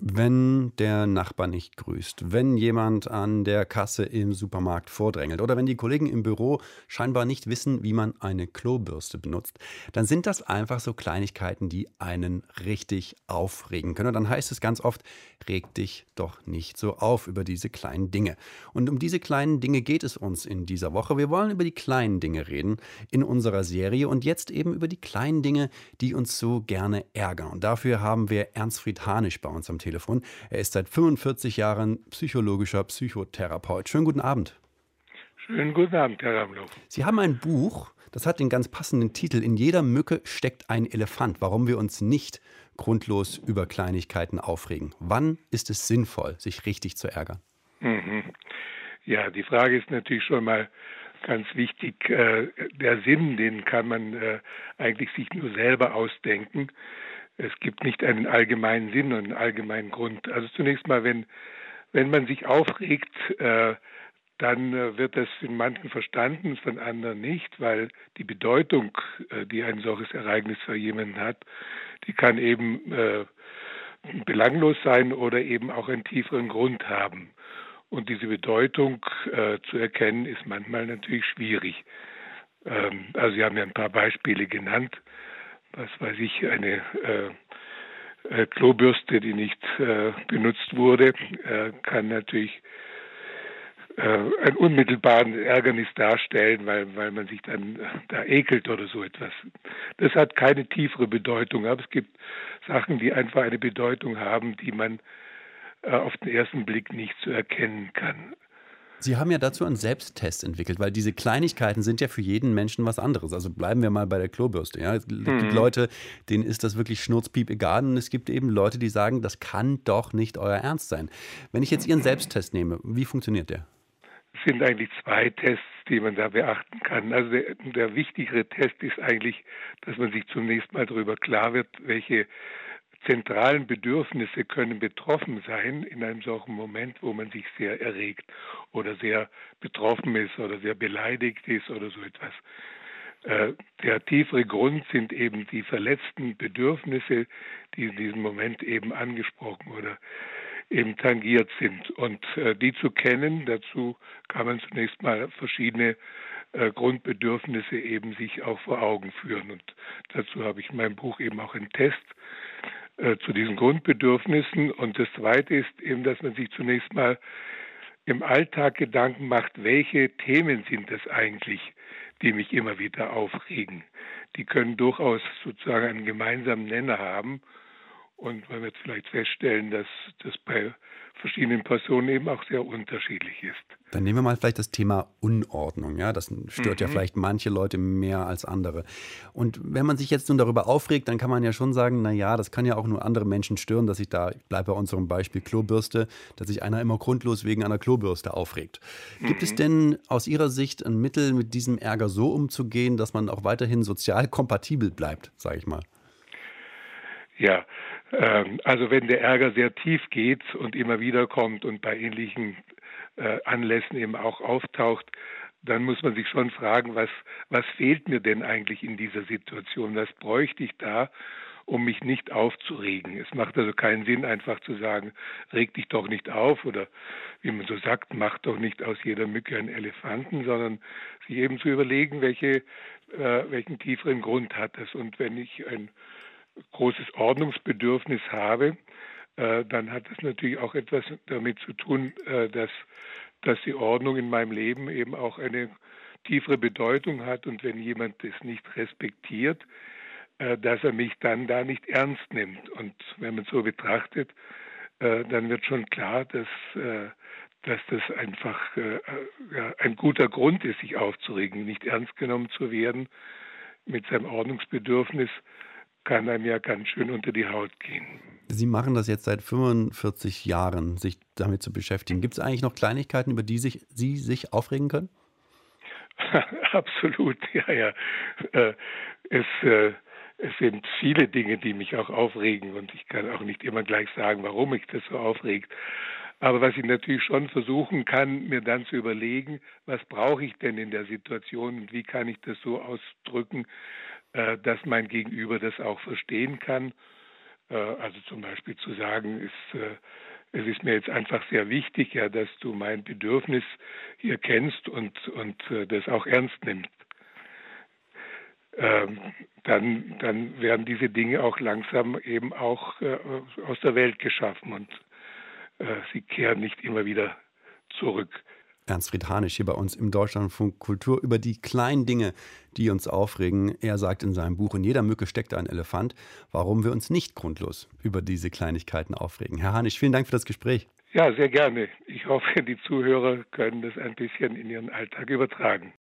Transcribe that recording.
wenn der Nachbar nicht grüßt, wenn jemand an der Kasse im Supermarkt vordrängelt oder wenn die Kollegen im Büro scheinbar nicht wissen, wie man eine Klobürste benutzt, dann sind das einfach so Kleinigkeiten, die einen richtig aufregen können. Und dann heißt es ganz oft, reg dich doch nicht so auf über diese kleinen Dinge. Und um diese kleinen Dinge geht es uns in dieser Woche. Wir wollen über die kleinen Dinge reden in unserer Serie und jetzt eben über die kleinen Dinge, die uns so gerne ärgern. Und dafür haben wir Ernstfried Hanisch bei uns am Telefon. Telefon. Er ist seit 45 Jahren psychologischer Psychotherapeut. Schönen guten Abend. Schönen guten Abend, Herr Ramlow. Sie haben ein Buch, das hat den ganz passenden Titel In jeder Mücke steckt ein Elefant, warum wir uns nicht grundlos über Kleinigkeiten aufregen. Wann ist es sinnvoll, sich richtig zu ärgern? Mhm. Ja, die Frage ist natürlich schon mal ganz wichtig. Äh, der Sinn, den kann man äh, eigentlich sich nur selber ausdenken es gibt nicht einen allgemeinen Sinn und einen allgemeinen Grund. Also zunächst mal, wenn, wenn man sich aufregt, äh, dann äh, wird das in manchen verstanden, von anderen nicht, weil die Bedeutung, äh, die ein solches Ereignis für jemanden hat, die kann eben äh, belanglos sein oder eben auch einen tieferen Grund haben. Und diese Bedeutung äh, zu erkennen, ist manchmal natürlich schwierig. Ähm, also Sie haben ja ein paar Beispiele genannt was weiß ich, eine äh, äh, Klobürste, die nicht äh, benutzt wurde, äh, kann natürlich äh, ein unmittelbares Ärgernis darstellen, weil, weil man sich dann da ekelt oder so etwas. Das hat keine tiefere Bedeutung, aber es gibt Sachen, die einfach eine Bedeutung haben, die man äh, auf den ersten Blick nicht zu erkennen kann. Sie haben ja dazu einen Selbsttest entwickelt, weil diese Kleinigkeiten sind ja für jeden Menschen was anderes. Also bleiben wir mal bei der Klobürste. Ja? Es gibt mhm. Leute, denen ist das wirklich schnurzpiep egal. Und es gibt eben Leute, die sagen, das kann doch nicht euer Ernst sein. Wenn ich jetzt Ihren Selbsttest nehme, wie funktioniert der? Es sind eigentlich zwei Tests, die man da beachten kann. Also der, der wichtigere Test ist eigentlich, dass man sich zunächst mal darüber klar wird, welche zentralen Bedürfnisse können betroffen sein in einem solchen Moment, wo man sich sehr erregt oder sehr betroffen ist oder sehr beleidigt ist oder so etwas. Äh, der tiefere Grund sind eben die verletzten Bedürfnisse, die in diesem Moment eben angesprochen oder eben tangiert sind. Und äh, die zu kennen, dazu kann man zunächst mal verschiedene äh, Grundbedürfnisse eben sich auch vor Augen führen. Und dazu habe ich in meinem Buch eben auch einen Test zu diesen Grundbedürfnissen. Und das Zweite ist eben, dass man sich zunächst mal im Alltag Gedanken macht, welche Themen sind es eigentlich, die mich immer wieder aufregen. Die können durchaus sozusagen einen gemeinsamen Nenner haben. Und man wird vielleicht feststellen, dass das bei verschiedenen Personen eben auch sehr unterschiedlich ist. Dann nehmen wir mal vielleicht das Thema Unordnung. Ja, das stört mhm. ja vielleicht manche Leute mehr als andere. Und wenn man sich jetzt nun darüber aufregt, dann kann man ja schon sagen, na ja, das kann ja auch nur andere Menschen stören, dass sich da, ich bleibe bei unserem Beispiel Klobürste, dass sich einer immer grundlos wegen einer Klobürste aufregt. Mhm. Gibt es mhm. denn aus Ihrer Sicht ein Mittel, mit diesem Ärger so umzugehen, dass man auch weiterhin sozial kompatibel bleibt, sage ich mal? Ja, ähm, also wenn der Ärger sehr tief geht und immer wieder kommt und bei ähnlichen äh, Anlässen eben auch auftaucht, dann muss man sich schon fragen, was, was fehlt mir denn eigentlich in dieser Situation? Was bräuchte ich da, um mich nicht aufzuregen? Es macht also keinen Sinn, einfach zu sagen, reg dich doch nicht auf oder wie man so sagt, mach doch nicht aus jeder Mücke einen Elefanten, sondern sich eben zu überlegen, welche, äh, welchen tieferen Grund hat es. Und wenn ich ein großes Ordnungsbedürfnis habe, äh, dann hat das natürlich auch etwas damit zu tun, äh, dass, dass die Ordnung in meinem Leben eben auch eine tiefere Bedeutung hat und wenn jemand das nicht respektiert, äh, dass er mich dann da nicht ernst nimmt. Und wenn man so betrachtet, äh, dann wird schon klar, dass, äh, dass das einfach äh, ein guter Grund ist, sich aufzuregen, nicht ernst genommen zu werden mit seinem Ordnungsbedürfnis kann einem ja ganz schön unter die Haut gehen. Sie machen das jetzt seit 45 Jahren, sich damit zu beschäftigen. Gibt es eigentlich noch Kleinigkeiten, über die sich, Sie sich aufregen können? Absolut, ja, ja. Äh, es, äh, es sind viele Dinge, die mich auch aufregen und ich kann auch nicht immer gleich sagen, warum mich das so aufregt. Aber was ich natürlich schon versuchen kann, mir dann zu überlegen, was brauche ich denn in der Situation und wie kann ich das so ausdrücken, dass mein Gegenüber das auch verstehen kann. Äh, also zum Beispiel zu sagen, ist, äh, es ist mir jetzt einfach sehr wichtig, ja, dass du mein Bedürfnis hier kennst und, und das auch ernst nimmst. Ähm, dann, dann werden diese Dinge auch langsam eben auch aus der Welt geschaffen und äh, sie kehren nicht immer wieder zurück. Ernst Fried Hanisch hier bei uns im Deutschlandfunk Kultur über die kleinen Dinge, die uns aufregen. Er sagt in seinem Buch, in jeder Mücke steckt ein Elefant, warum wir uns nicht grundlos über diese Kleinigkeiten aufregen. Herr Hanisch, vielen Dank für das Gespräch. Ja, sehr gerne. Ich hoffe, die Zuhörer können das ein bisschen in ihren Alltag übertragen.